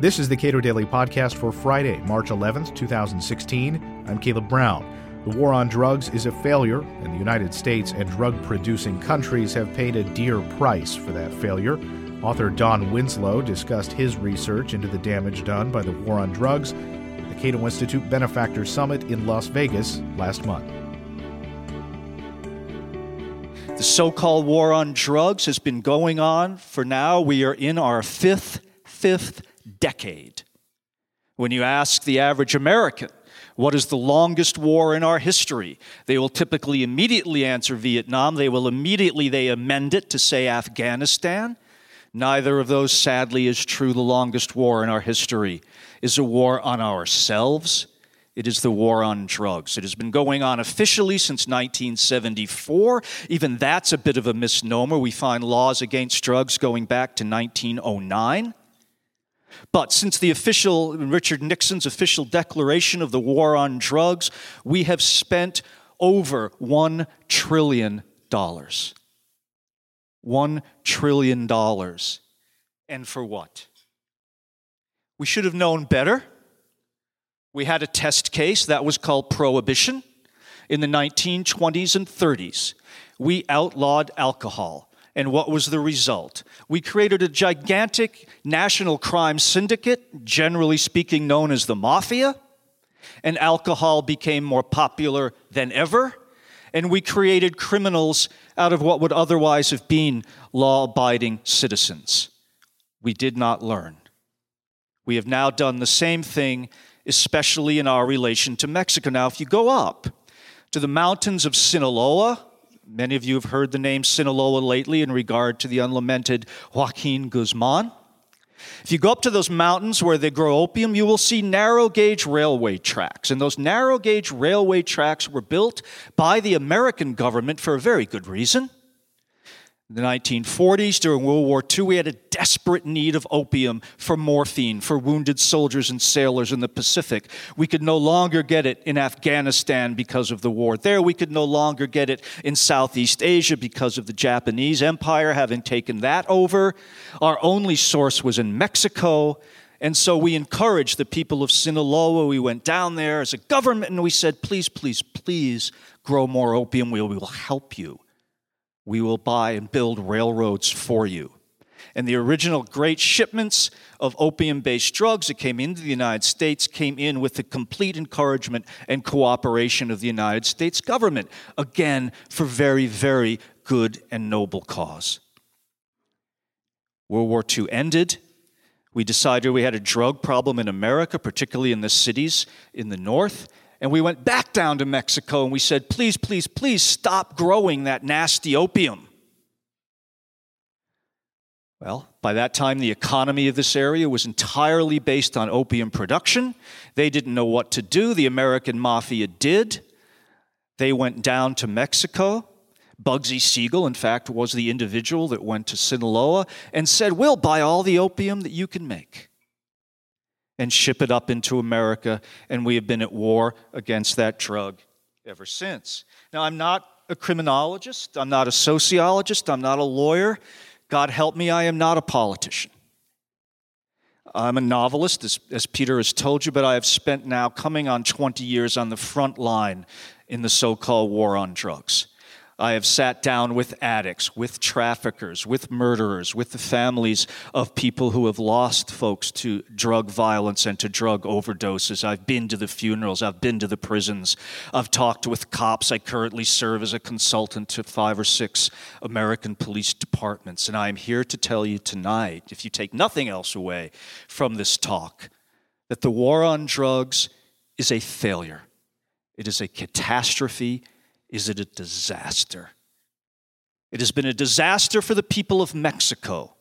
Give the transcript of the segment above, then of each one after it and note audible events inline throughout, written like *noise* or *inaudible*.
This is the Cato Daily Podcast for Friday, March 11th, 2016. I'm Caleb Brown. The war on drugs is a failure, and the United States and drug producing countries have paid a dear price for that failure. Author Don Winslow discussed his research into the damage done by the war on drugs at the Cato Institute Benefactor Summit in Las Vegas last month. The so called war on drugs has been going on for now. We are in our fifth, fifth decade. When you ask the average American, what is the longest war in our history? They will typically immediately answer Vietnam. They will immediately they amend it to say Afghanistan. Neither of those, sadly, is true. The longest war in our history is a war on ourselves it is the war on drugs. It has been going on officially since 1974. Even that's a bit of a misnomer. We find laws against drugs going back to 1909. But since the official, Richard Nixon's official declaration of the war on drugs, we have spent over $1 trillion. $1 trillion. And for what? We should have known better. We had a test case that was called prohibition in the 1920s and 30s. We outlawed alcohol. And what was the result? We created a gigantic national crime syndicate, generally speaking known as the mafia, and alcohol became more popular than ever. And we created criminals out of what would otherwise have been law abiding citizens. We did not learn. We have now done the same thing especially in our relation to Mexico. Now, if you go up to the mountains of Sinaloa, many of you have heard the name Sinaloa lately in regard to the unlamented Joaquin Guzman. If you go up to those mountains where they grow opium, you will see narrow gauge railway tracks. And those narrow gauge railway tracks were built by the American government for a very good reason the 1940s, during World War II, we had a desperate need of opium for morphine for wounded soldiers and sailors in the Pacific. We could no longer get it in Afghanistan because of the war there. We could no longer get it in Southeast Asia because of the Japanese Empire having taken that over. Our only source was in Mexico. And so we encouraged the people of Sinaloa. We went down there as a government and we said, please, please, please grow more opium. We will help you we will buy and build railroads for you. And the original great shipments of opium based drugs that came into the United States came in with the complete encouragement and cooperation of the United States government, again, for very, very good and noble cause. World War II ended. We decided we had a drug problem in America, particularly in the cities in the north, and we went back down to Mexico and we said, please, please, please stop growing that nasty opium. Well, by that time, the economy of this area was entirely based on opium production. They didn't know what to do. The American mafia did. They went down to Mexico. Bugsy Siegel, in fact, was the individual that went to Sinaloa and said, We'll buy all the opium that you can make and ship it up into America, and we have been at war against that drug ever since. Now, I'm not a criminologist, I'm not a sociologist, I'm not a lawyer. God help me, I am not a politician. I'm a novelist, as, as, Peter has told you, but I have spent now coming on 20 years on the front line in the so called war on drugs. I have sat down with addicts, with traffickers, with murderers, with the families of people who have lost folks to drug violence and to drug overdoses. I've been to the funerals, I've been to the prisons, I've talked with cops. I currently serve as a consultant to five or six American police departments. And I am here to tell you tonight, if you take nothing else away from this talk, that the war on drugs is a failure. It is a catastrophe is it a disaster? It has been a disaster for the people of Mexico.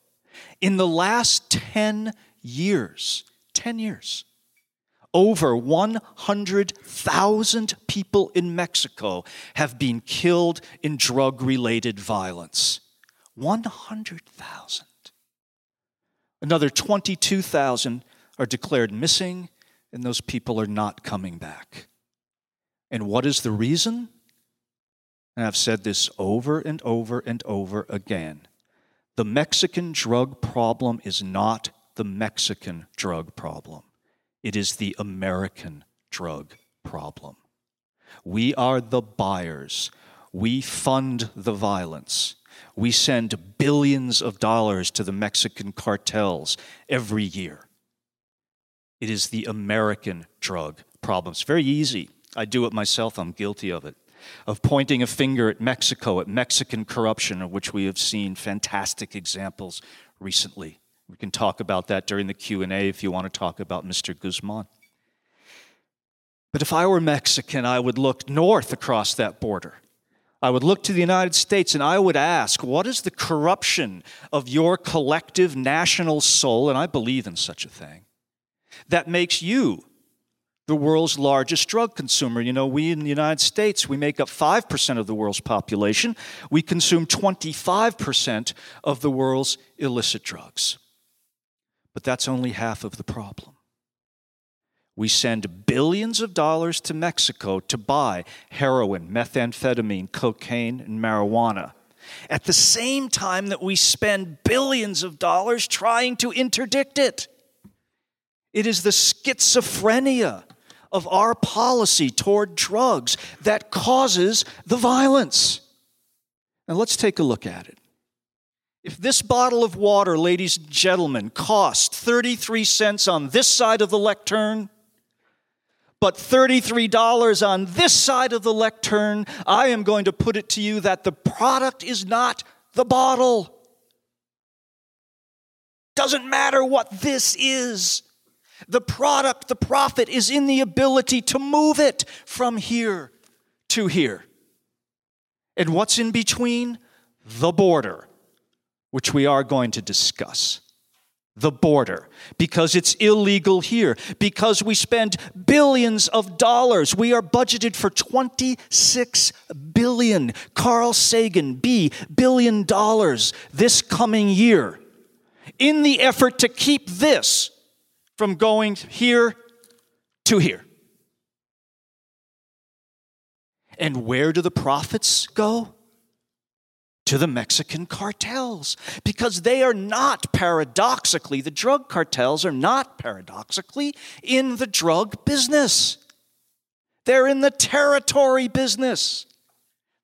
In the last 10 years, 10 years, over 100,000 people in Mexico have been killed in drug related violence. 100,000. Another 22,000 are declared missing, and those people are not coming back. And what is the reason? And I've said this over and over and over again the Mexican drug problem is not the Mexican drug problem, it is the American drug problem. We are the buyers. We fund the violence. We send billions of dollars to the Mexican cartels every year. It is the American drug problem. It's very easy. I do it myself, I'm guilty of it. Of pointing a finger at Mexico, at Mexican corruption, of which we have seen fantastic examples recently. We can talk about that during the Q&A if you want to talk about Mr. Guzman. But if I were Mexican, I would look north across that border. I would look to the United States and I would ask, what is the corruption of your collective national soul? And I believe in such a thing. That makes you the world's largest drug consumer. You know, we in the United States, we make up 5% of the world's population. We consume 25% of the world's illicit drugs. But that's only half of the problem. We send billions of dollars to Mexico to buy heroin, methamphetamine, cocaine, and marijuana. At the same time that we spend billions of dollars trying to interdict it. It is the schizophrenia of our policy toward drugs that causes the violence. Now let's take a look at it. If this bottle of water, ladies and gentlemen, cost 33 cents on this side of the lectern, but $33 on this side of the lectern, I am going to put it to you that the product is not the bottle. Doesn't matter what this is. The product, the profit is in the ability to move it from here to here. And what's in between? The border, which we are going to discuss. The border. Because it's illegal here. Because we spend billions of dollars. We are budgeted for 26 billion. Carl sagan b billion dollars this coming year. In the effort to keep this from going here to here and where do the profits go to the Mexican cartels because they are not paradoxically, the drug cartels are not paradoxically in the drug business. They're in the territory business.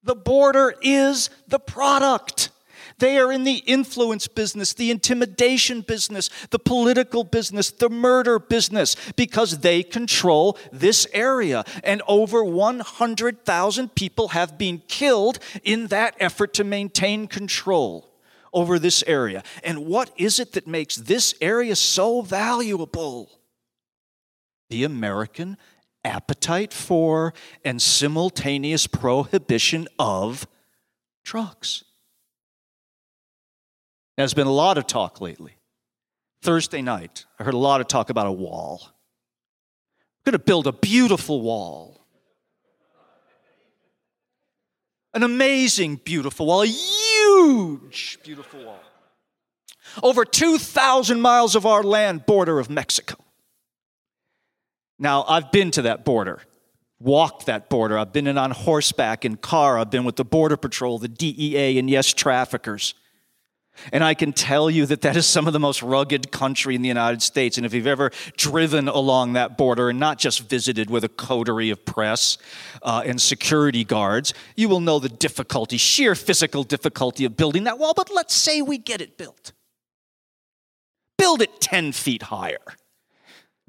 The border is the product. They are in the influence business, the intimidation business, the political business, the murder business, because they control this area. And over 100,000 people have been killed in that effort to maintain control over this area. And what is it that makes this area so valuable? The American appetite for and simultaneous prohibition of drugs. There's been a lot of talk lately. Thursday night, I heard a lot of talk about a wall. We're going to build a beautiful wall. An amazing, beautiful wall, a huge, beautiful wall. Over 2,000 miles of our land border of Mexico. Now, I've been to that border, walked that border. I've been in on horseback, in car. I've been with the Border Patrol, the DEA, and yes, traffickers. And I can tell you that that is some of the most rugged country in the United States. And if you've ever driven along that border and not just visited with a coterie of press uh, and security guards, you will know the difficulty, sheer physical difficulty of building that wall. But let's say we get it built. Build it 10 feet higher.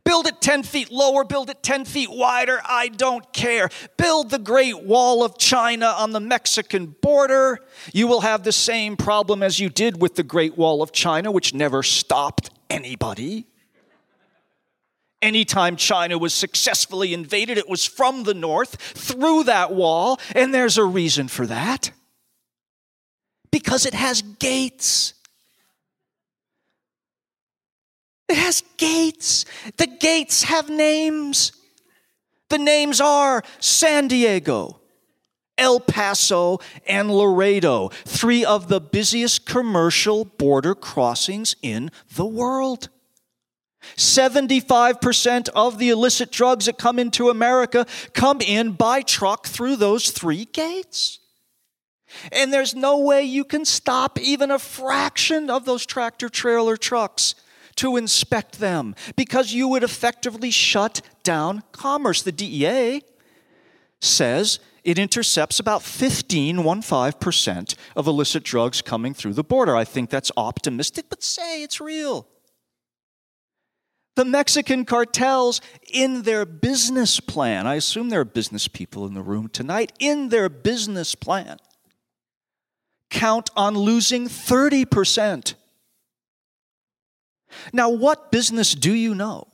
Build it 10 feet lower, build it 10 feet wider, I don't care. Build the Great Wall of China on the Mexican border. You will have the same problem as you did with the Great Wall of China, which never stopped anybody. Anytime China was successfully invaded, it was from the north through that wall, and there's a reason for that. Because it has gates. It has gates. The gates have names. The names are San Diego, El Paso, and Laredo, three of the busiest commercial border crossings in the world. 75% of the illicit drugs that come into America come in by truck through those three gates. And there's no way you can stop even a fraction of those tractor trailer trucks to inspect them because you would effectively shut down commerce. The DEA says it intercepts about 15, 15% of illicit drugs coming through the border. I think that's optimistic, but say it's real. The Mexican cartels, in their business plan, I assume there are business people in the room tonight, in their business plan, count on losing 30%. Now, what business do you know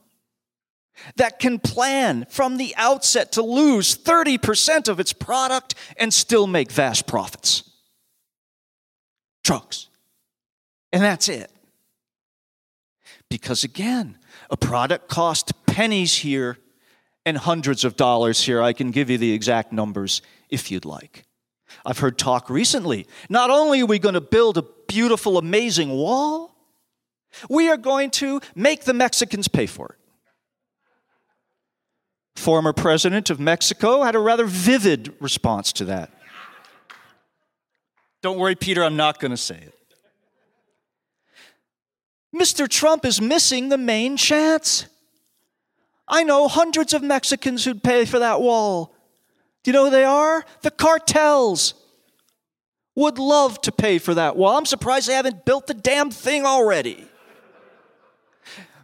that can plan from the outset to lose 30% of its product and still make vast profits? Trucks. And that's it. Because again, a product cost pennies here and hundreds of dollars here. I can give you the exact numbers if you'd like. I've heard talk recently. Not only are we going to build a beautiful, amazing wall, we are going to make the Mexicans pay for it. Former president of Mexico had a rather vivid response to that. Don't worry, Peter, I'm not going to say it. Mr. Trump is missing the main chance. I know hundreds of Mexicans who'd pay for that wall. Do you know who they are? The cartels. Would love to pay for that wall. I'm surprised they haven't built the damn thing already.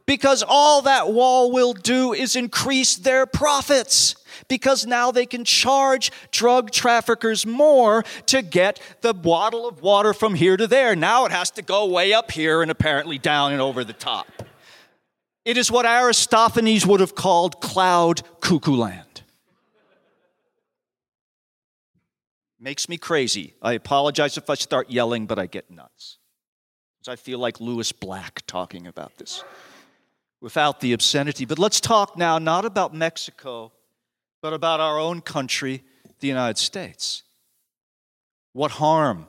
Because all that wall will do is increase their profits because now they can charge drug traffickers more to get the bottle of water from here to there. Now it has to go way up here and apparently down and over the top. It is what Aristophanes would have called cloud cuckoo land. Makes me crazy. I apologize if I start yelling, but I get nuts. I feel like Lewis Black talking about this without the obscenity. But let's talk now not about Mexico, but about our own country, the United States. What harm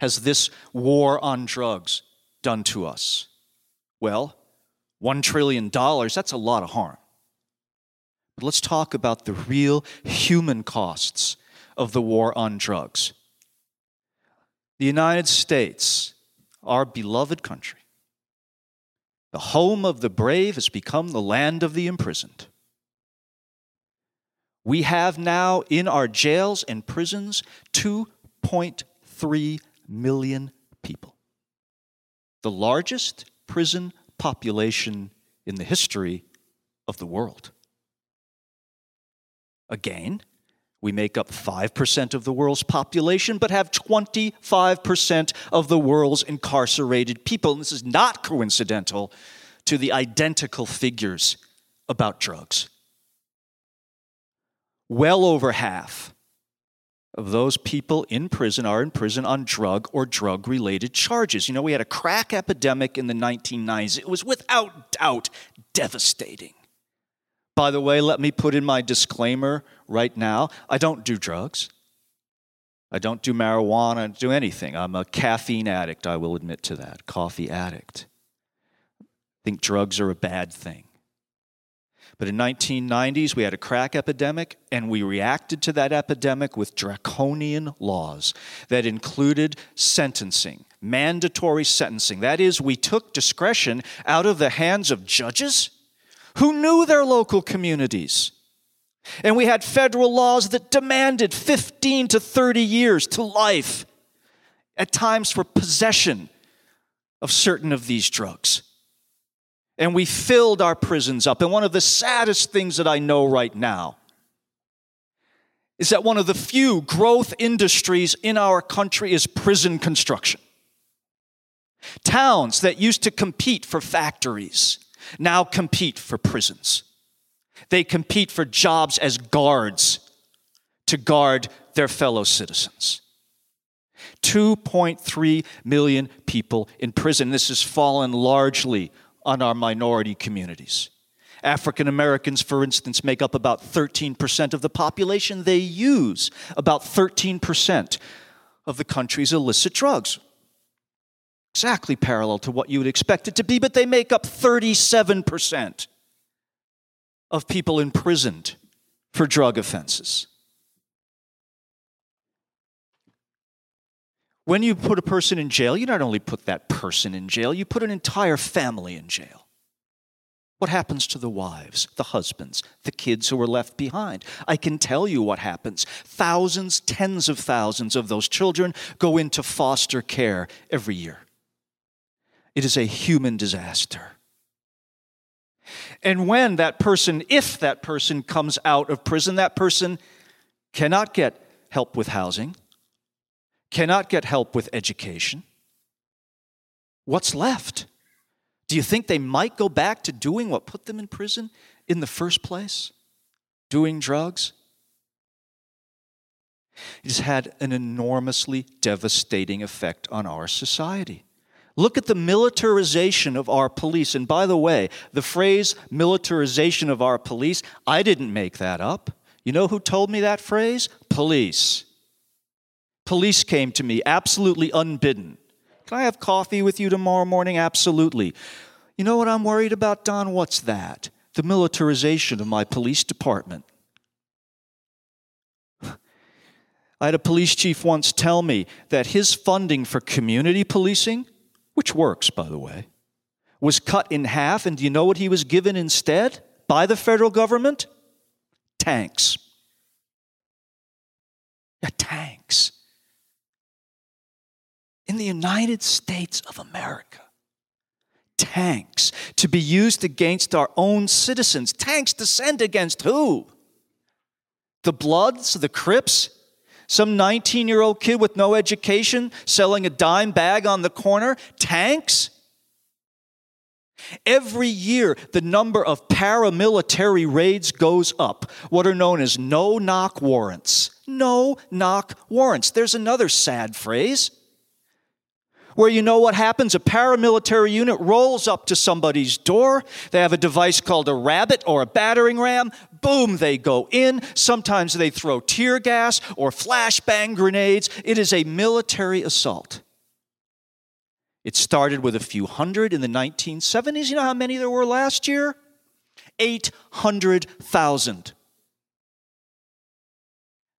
has this war on drugs done to us? Well, $1 trillion, that's a lot of harm. But let's talk about the real human costs of the war on drugs. The United States, our beloved country, the home of the brave, has become the land of the imprisoned. We have now in our jails and prisons 2.3 million people, the largest prison population in the history of the world. Again, we make up 5% of the world's population, but have 25% of the world's incarcerated people. And this is not coincidental to the identical figures about drugs well over half of those people in prison are in prison on drug or drug related charges. You know, we had a crack epidemic in the 1990s. It was without doubt devastating. By the way, let me put in my disclaimer right now I don't do drugs. I don't do marijuana, I don't do anything. I'm a caffeine addict, I will admit to that, coffee addict. I think drugs are a bad thing. But in 1990s, we had a crack epidemic, and we reacted to that epidemic with draconian laws that included sentencing, mandatory sentencing. That is, we took discretion out of the hands of judges who knew their local communities. And we had federal laws that demanded 15 to 30 years to life, at times for possession of certain of these drugs and we filled our prisons up. And one of the saddest things that I know right now is that one of the few growth industries in our country is prison construction. Towns that used to compete for factories now compete for prisons. They compete for jobs as guards to guard their fellow citizens. 2.3 million people in prison. This has fallen largely on our minority communities. African Americans, for instance, make up about 13% of the population. They use about 13% of the country's illicit drugs. Exactly parallel to what you would expect it to be, but they make up 37% of people imprisoned for drug offenses. When you put a person in jail, you not only put that person in jail, you put an entire family in jail. What happens to the wives, the husbands, the kids who are left behind? I can tell you what happens. Thousands, tens of thousands of those children go into foster care every year. It is a human disaster. And when that person, if that person comes out of prison, that person cannot get help with housing, cannot get help with education. What's left? Do you think they might go back to doing what put them in prison in the first place? Doing drugs? It has had an enormously devastating effect on our society. Look at the militarization of our police. And by the way, the phrase militarization of our police, I didn't make that up. You know who told me that phrase? Police. Police came to me absolutely unbidden. Can I have coffee with you tomorrow morning? Absolutely. You know what I'm worried about, Don? What's that? The militarization of my police department. *sighs* I had a police chief once tell me that his funding for community policing, which works, by the way, was cut in half, and do you know what he was given instead by the federal government? Tanks. Yeah, tanks in the United States of America. Tanks to be used against our own citizens. Tanks to send against who? The Bloods, the Crips? Some 19 year old kid with no education selling a dime bag on the corner? Tanks? Every year, the number of paramilitary raids goes up, what are known as no knock warrants. No knock warrants. There's another sad phrase where you know what happens? A paramilitary unit rolls up to somebody's door. They have a device called a rabbit or a battering ram. Boom, they go in. Sometimes they throw tear gas or flashbang grenades. It is a military assault. It started with a few hundred in the 1970s. You know how many there were last year? 800,000.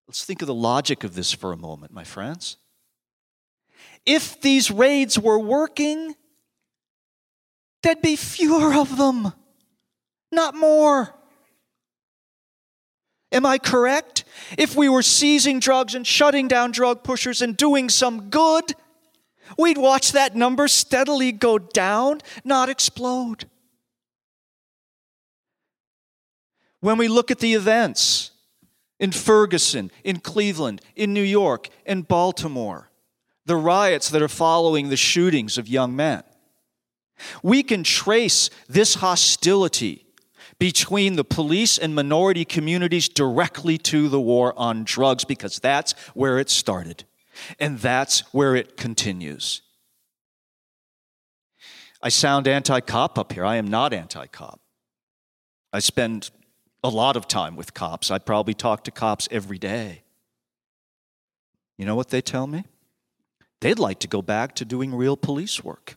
Let's think of the logic of this for a moment, my friends. If these raids were working, there'd be fewer of them, not more. Am I correct? If we were seizing drugs and shutting down drug pushers and doing some good, we'd watch that number steadily go down, not explode. When we look at the events in Ferguson, in Cleveland, in New York, in Baltimore, the riots that are following the shootings of young men. We can trace this hostility between the police and minority communities directly to the war on drugs because that's where it started and that's where it continues. I sound anti cop up here. I am not anti cop. I spend a lot of time with cops. I probably talk to cops every day. You know what they tell me? They'd like to go back to doing real police work.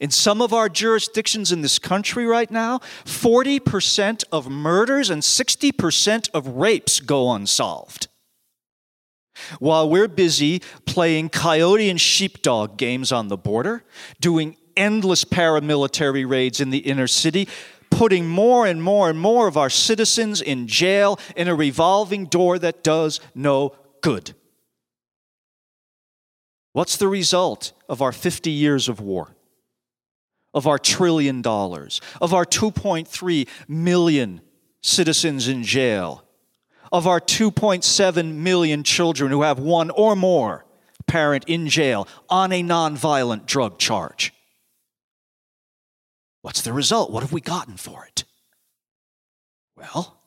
In some of our jurisdictions in this country right now, 40% of murders and 60% of rapes go unsolved. While we're busy playing coyote and sheepdog games on the border, doing endless paramilitary raids in the inner city, putting more and more and more of our citizens in jail in a revolving door that does no good. What's the result of our 50 years of war? Of our trillion dollars? Of our 2.3 million citizens in jail? Of our 2.7 million children who have one or more parent in jail on a nonviolent drug charge? What's the result? What have we gotten for it? Well,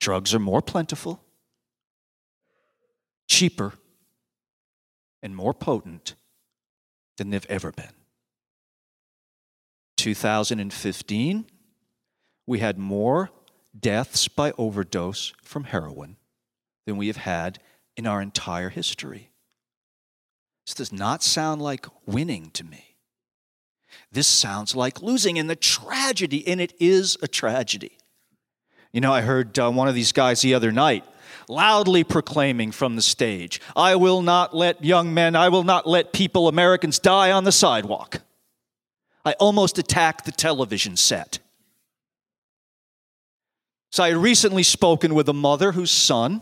drugs are more plentiful, cheaper, and more potent than they've ever been. 2015, we had more deaths by overdose from heroin than we have had in our entire history. This does not sound like winning to me. This sounds like losing, and the tragedy, and it is a tragedy. You know, I heard uh, one of these guys the other night loudly proclaiming from the stage, I will not let young men, I will not let people, Americans, die on the sidewalk. I almost attacked the television set. So I had recently spoken with a mother whose son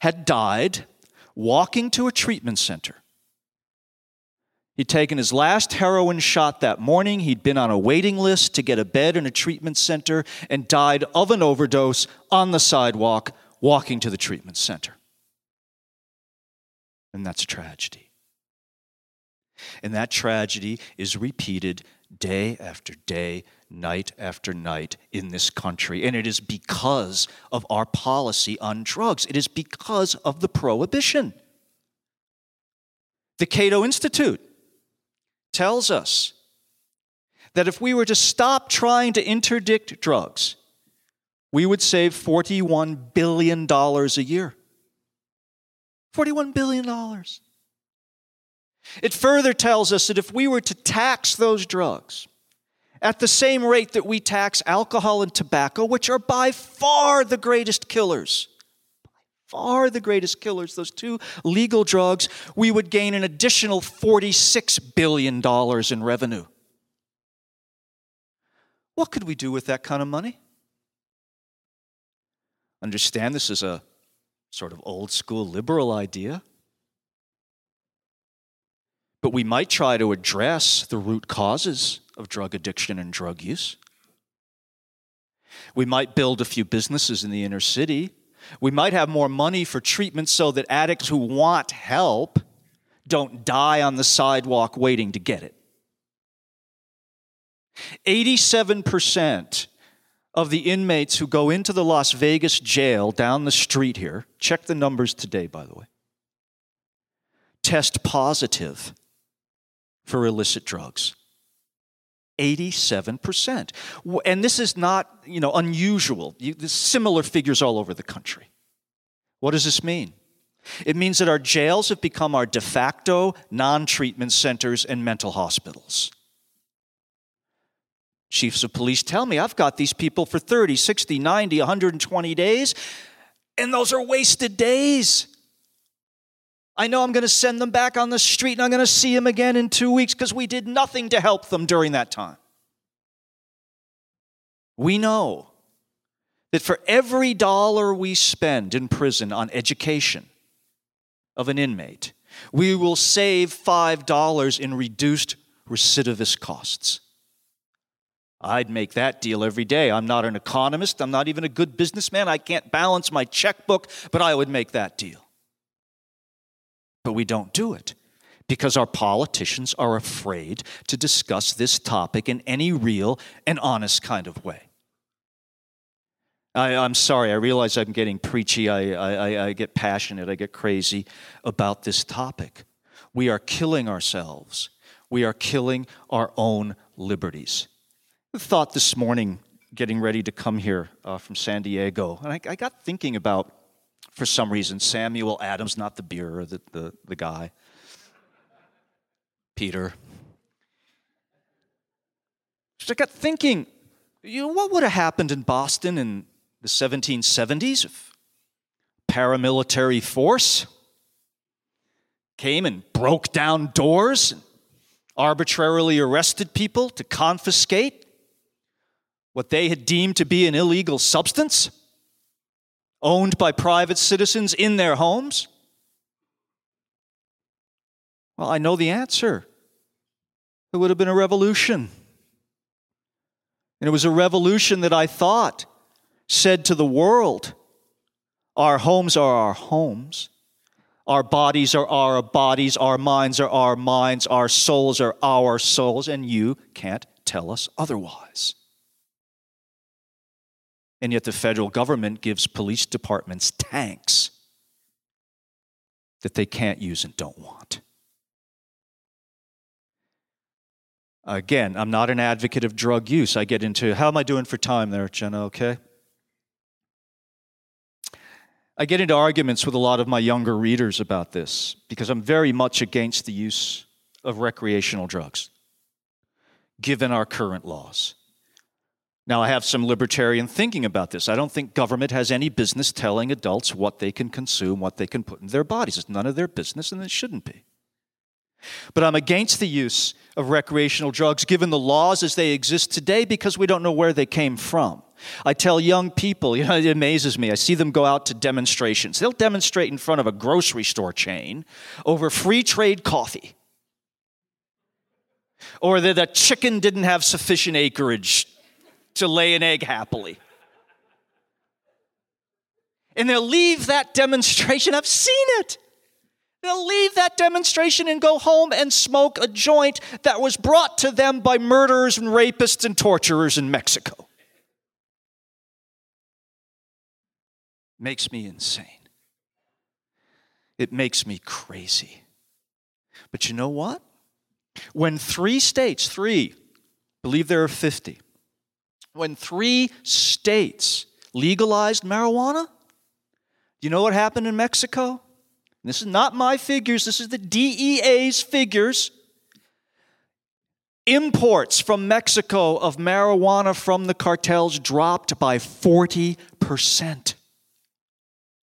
had died walking to a treatment center. He'd taken his last heroin shot that morning. He'd been on a waiting list to get a bed in a treatment center and died of an overdose on the sidewalk walking to the treatment center. And that's a tragedy. And that tragedy is repeated day after day, night after night in this country. And it is because of our policy on drugs, it is because of the prohibition. The Cato Institute tells us that if we were to stop trying to interdict drugs, we would save $41 billion a year. $41 billion. It further tells us that if we were to tax those drugs at the same rate that we tax alcohol and tobacco, which are by far the greatest killers, far the greatest killers, those two legal drugs, we would gain an additional $46 billion in revenue. What could we do with that kind of money? Understand this is a sort of old school liberal idea. But we might try to address the root causes of drug addiction and drug use. We might build a few businesses in the inner city we might have more money for treatment so that addicts who want help don't die on the sidewalk waiting to get it. 87% of the inmates who go into the Las Vegas jail down the street here, check the numbers today, by the way, test positive for illicit drugs. 87%. And this is not, you know, unusual. You, similar figures all over the country. What does this mean? It means that our jails have become our de facto non treatment centers and mental hospitals. Chiefs of police tell me I've got these people for 30, 60, 90, 120 days, and those are wasted days. I know I'm going to send them back on the street and I'm going to see them again in two weeks because we did nothing to help them during that time. We know that for every dollar we spend in prison on education of an inmate, we will save $5 in reduced recidivist costs. I'd make that deal every day. I'm not an economist. I'm not even a good businessman. I can't balance my checkbook, but I would make that deal. But we don't do it because our politicians are afraid to discuss this topic in any real and honest kind of way. I, am sorry, I realize I'm getting preachy, I, I, I get passionate, I get crazy about this topic. We are killing ourselves, we are killing our own liberties. I thought this morning, getting ready to come here uh, from San Diego, and I, I got thinking about for some reason, Samuel Adams, not the beer, the, the, the guy, Peter. So I got thinking, you know, what would have happened in Boston in the 1770s if paramilitary force came and broke down doors and arbitrarily arrested people to confiscate what they had deemed to be an illegal substance? Owned by private citizens in their homes? Well, I know the answer. It would have been a revolution. And it was a revolution that I thought said to the world our homes are our homes, our bodies are our bodies, our minds are our minds, our souls are our souls, and you can't tell us otherwise. And yet the federal government gives police departments tanks that they can't use and don't want. Again, I'm not an advocate of drug use. I get into how am I doing for time there, Jenna? Okay. I get into arguments with a lot of my younger readers about this because I'm very much against the use of recreational drugs, given our current laws. Now, I have some libertarian thinking about this. I don't think government has any business telling adults what they can consume, what they can put in their bodies. It's none of their business, and it shouldn't be. But I'm against the use of recreational drugs given the laws as they exist today because we don't know where they came from. I tell young people, *laughs* you know, it amazes me. I see them go out to demonstrations. They'll demonstrate in front of a grocery store chain over free trade coffee. Or that the chicken didn't have sufficient acreage to lay an egg happily. And they'll leave that demonstration. I've seen it. They'll leave that demonstration and go home and smoke a joint that was brought to them by murderers and rapists and torturers in Mexico. Makes me insane. It makes me crazy. But you know what? When three states, three, believe there are 50, when three states legalized marijuana, you know what happened in Mexico? This is not my figures, this is the DEA's figures. Imports from Mexico of marijuana from the cartels dropped by 40%.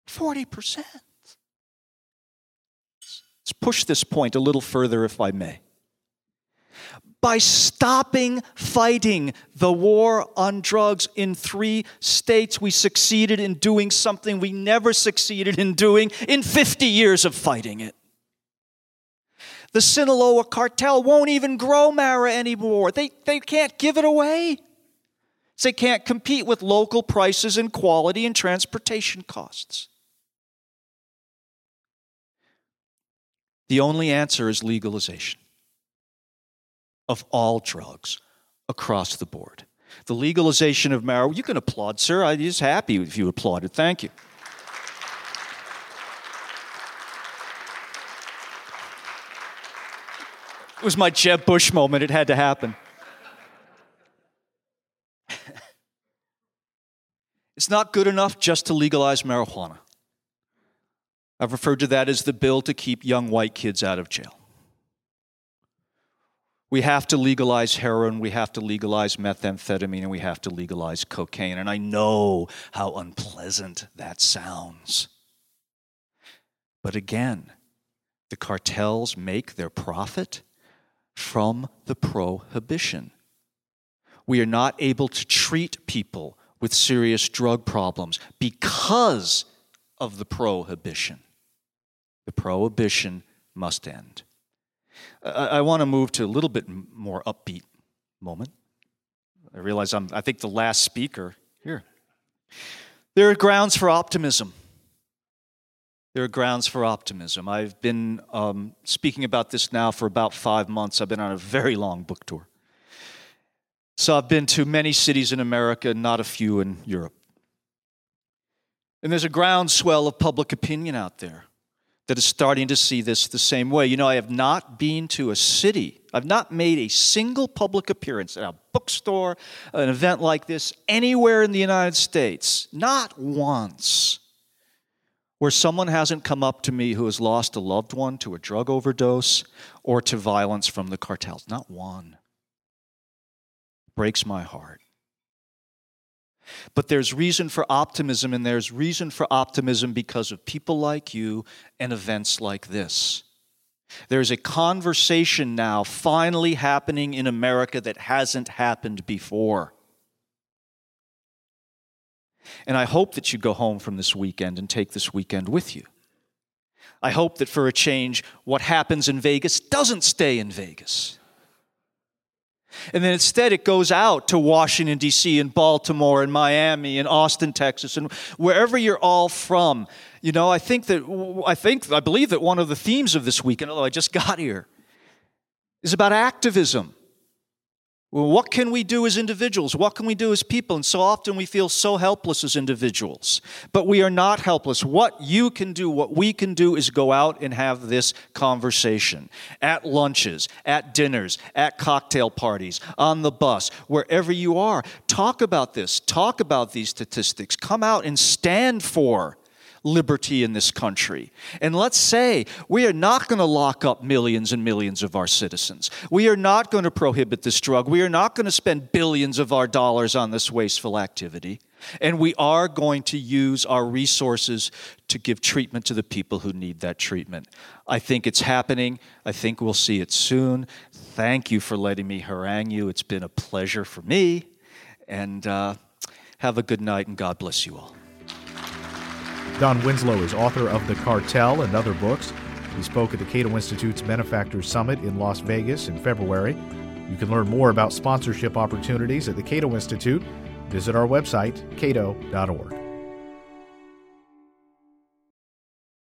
40%. Let's push this point a little further, if I may by stopping fighting the war on drugs in three states, we succeeded in doing something we never succeeded in doing in 50 years of fighting it. The Sinaloa cartel won't even grow Mara anymore. They, they can't give it away. They can't compete with local prices and quality and transportation costs. The only answer is legalization of all drugs across the board. The legalization of marijuana, you can applaud, sir. I'm just happy if you applauded. Thank you. It was my Jeb Bush moment. It had to happen. *laughs* it's not good enough just to legalize marijuana. I've referred to that as the bill to keep young white kids out of jail. We have to legalize heroin, we have to legalize methamphetamine, and we have to legalize cocaine. And I know how unpleasant that sounds. But again, the cartels make their profit from the prohibition. We are not able to treat people with serious drug problems because of the prohibition. The prohibition must end. I, I want to move to a little bit more upbeat moment. I realize I'm, I think, the last speaker here. There are grounds for optimism. There are grounds for optimism. I've been um, speaking about this now for about five months. I've been on a very long book tour. So I've been to many cities in America, not a few in Europe. And there's a groundswell of public opinion out there that is starting to see this the same way. You know, I have not been to a city, I've not made a single public appearance at a bookstore, an event like this, anywhere in the United States, not once, where someone hasn't come up to me who has lost a loved one to a drug overdose or to violence from the cartels. Not one. Breaks my heart. But there's reason for optimism, and there's reason for optimism because of people like you and events like this. There's a conversation now finally happening in America that hasn't happened before. And I hope that you go home from this weekend and take this weekend with you. I hope that for a change, what happens in Vegas doesn't stay in Vegas. And then instead, it goes out to Washington, D.C., and Baltimore, and Miami, and Austin, Texas, and wherever you're all from. You know, I think that, I think, I believe that one of the themes of this weekend, although I just *laughs* got here, is about activism. What can we do as individuals? What can we do as people? And so often we feel so helpless as individuals. But we are not helpless. What you can do, what we can do, is go out and have this conversation at lunches, at dinners, at cocktail parties, on the bus, wherever you are. Talk about this. Talk about these statistics. Come out and stand for liberty in this country. And let's say we are not going to lock up millions and millions of our citizens. We are not going to prohibit this drug. We are not going to spend billions of our dollars on this wasteful activity. And we are going to use our resources to give treatment to the people who need that treatment. I think it's happening. I think we'll see it soon. Thank you for letting me harangue you. It's been a pleasure for me. And uh, have a good night, and God bless you all. Don Winslow is author of The Cartel and other books. He spoke at the Cato Institute's Benefactors Summit in Las Vegas in February. You can learn more about sponsorship opportunities at the Cato Institute. Visit our website, cato.org.